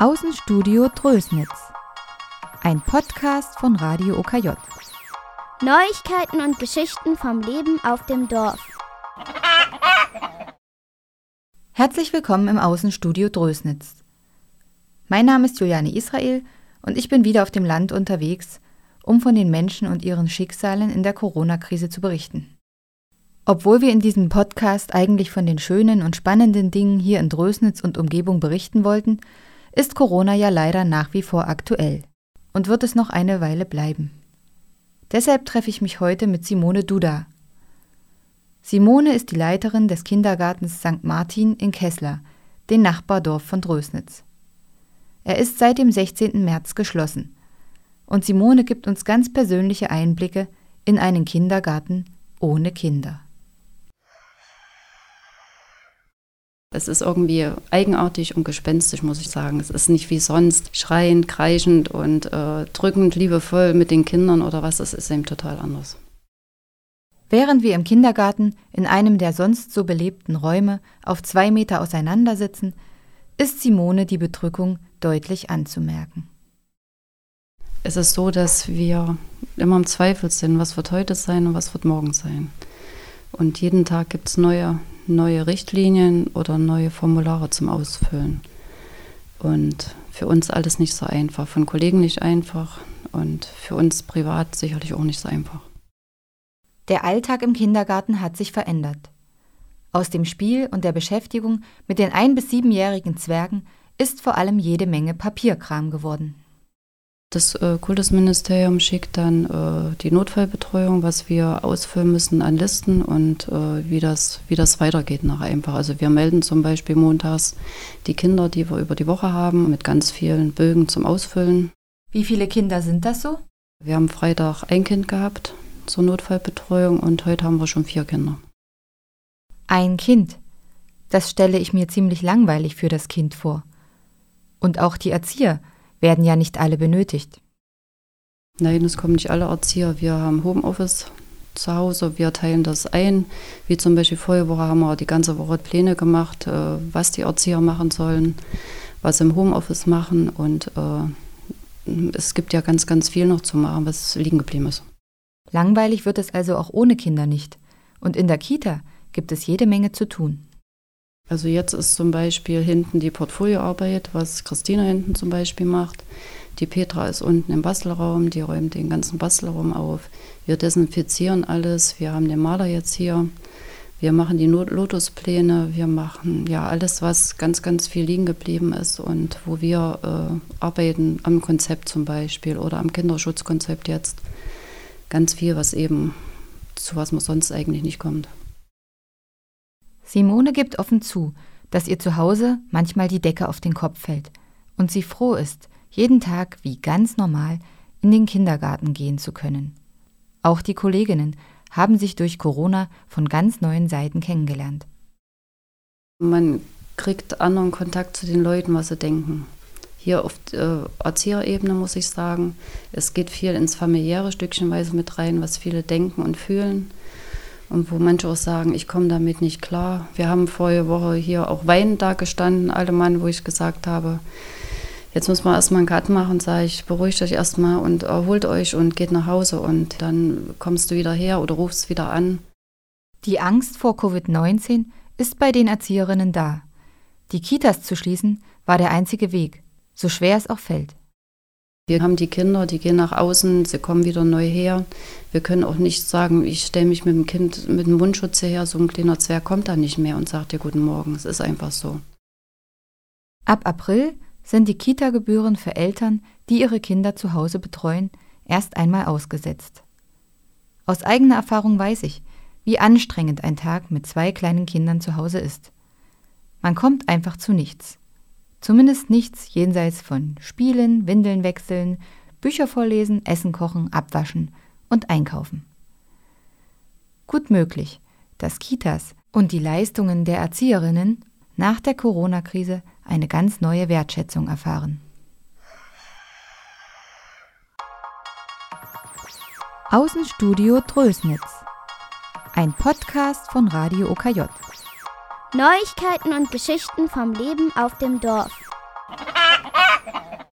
Außenstudio Drösnitz. Ein Podcast von Radio OKJ. Neuigkeiten und Geschichten vom Leben auf dem Dorf. Herzlich willkommen im Außenstudio Drösnitz. Mein Name ist Juliane Israel und ich bin wieder auf dem Land unterwegs, um von den Menschen und ihren Schicksalen in der Corona-Krise zu berichten. Obwohl wir in diesem Podcast eigentlich von den schönen und spannenden Dingen hier in Drösnitz und Umgebung berichten wollten, ist Corona ja leider nach wie vor aktuell und wird es noch eine Weile bleiben. Deshalb treffe ich mich heute mit Simone Duda. Simone ist die Leiterin des Kindergartens St. Martin in Kessler, dem Nachbardorf von Drösnitz. Er ist seit dem 16. März geschlossen. Und Simone gibt uns ganz persönliche Einblicke in einen Kindergarten ohne Kinder. Es ist irgendwie eigenartig und gespenstisch, muss ich sagen. Es ist nicht wie sonst schreiend, kreischend und äh, drückend, liebevoll mit den Kindern oder was. Es ist eben total anders. Während wir im Kindergarten in einem der sonst so belebten Räume auf zwei Meter auseinander sitzen, ist Simone die Bedrückung deutlich anzumerken. Es ist so, dass wir immer im Zweifel sind, was wird heute sein und was wird morgen sein. Und jeden Tag gibt es neue neue Richtlinien oder neue Formulare zum Ausfüllen. Und für uns alles nicht so einfach, von Kollegen nicht einfach und für uns privat sicherlich auch nicht so einfach. Der Alltag im Kindergarten hat sich verändert. Aus dem Spiel und der Beschäftigung mit den ein- bis siebenjährigen Zwergen ist vor allem jede Menge Papierkram geworden. Das äh, Kultusministerium schickt dann äh, die Notfallbetreuung, was wir ausfüllen müssen an Listen und äh, wie, das, wie das weitergeht nachher einfach. Also wir melden zum Beispiel montags die Kinder, die wir über die Woche haben, mit ganz vielen Bögen zum Ausfüllen. Wie viele Kinder sind das so? Wir haben Freitag ein Kind gehabt zur Notfallbetreuung und heute haben wir schon vier Kinder. Ein Kind. Das stelle ich mir ziemlich langweilig für das Kind vor. Und auch die Erzieher werden ja nicht alle benötigt. Nein, es kommen nicht alle Erzieher. Wir haben Homeoffice zu Hause, wir teilen das ein. Wie zum Beispiel vorige Woche haben wir die ganze Woche Pläne gemacht, äh, was die Erzieher machen sollen, was sie im Homeoffice machen. Und äh, es gibt ja ganz, ganz viel noch zu machen, was liegen geblieben ist. Langweilig wird es also auch ohne Kinder nicht. Und in der Kita gibt es jede Menge zu tun. Also jetzt ist zum Beispiel hinten die Portfolioarbeit, was Christina hinten zum Beispiel macht. Die Petra ist unten im Bastelraum, die räumt den ganzen Bastelraum auf. Wir desinfizieren alles, wir haben den Maler jetzt hier. Wir machen die Lotuspläne, wir machen ja alles, was ganz, ganz viel liegen geblieben ist und wo wir äh, arbeiten am Konzept zum Beispiel oder am Kinderschutzkonzept jetzt. Ganz viel, was eben zu was man sonst eigentlich nicht kommt. Simone gibt offen zu, dass ihr zu Hause manchmal die Decke auf den Kopf fällt und sie froh ist, jeden Tag wie ganz normal in den Kindergarten gehen zu können. Auch die Kolleginnen haben sich durch Corona von ganz neuen Seiten kennengelernt. Man kriegt anderen Kontakt zu den Leuten, was sie denken. Hier auf äh, Erzieherebene muss ich sagen, es geht viel ins familiäre Stückchenweise mit rein, was viele denken und fühlen und wo manche auch sagen, ich komme damit nicht klar. Wir haben vorige Woche hier auch Wein da gestanden, alle Mann, wo ich gesagt habe, jetzt muss man erstmal einen Cut machen, sage ich, beruhigt euch erstmal und erholt euch und geht nach Hause und dann kommst du wieder her oder rufst wieder an. Die Angst vor Covid-19 ist bei den Erzieherinnen da. Die Kitas zu schließen war der einzige Weg, so schwer es auch fällt. Wir haben die Kinder, die gehen nach außen, sie kommen wieder neu her. Wir können auch nicht sagen, ich stelle mich mit dem Kind mit dem Mundschutz her, so ein kleiner Zwerg kommt da nicht mehr und sagt dir Guten Morgen. Es ist einfach so. Ab April sind die Kita-Gebühren für Eltern, die ihre Kinder zu Hause betreuen, erst einmal ausgesetzt. Aus eigener Erfahrung weiß ich, wie anstrengend ein Tag mit zwei kleinen Kindern zu Hause ist. Man kommt einfach zu nichts. Zumindest nichts jenseits von Spielen, Windeln wechseln, Bücher vorlesen, Essen kochen, abwaschen und einkaufen. Gut möglich, dass Kitas und die Leistungen der Erzieherinnen nach der Corona-Krise eine ganz neue Wertschätzung erfahren. Außenstudio Trösnitz. Ein Podcast von Radio OKJ. Neuigkeiten und Geschichten vom Leben auf dem Dorf.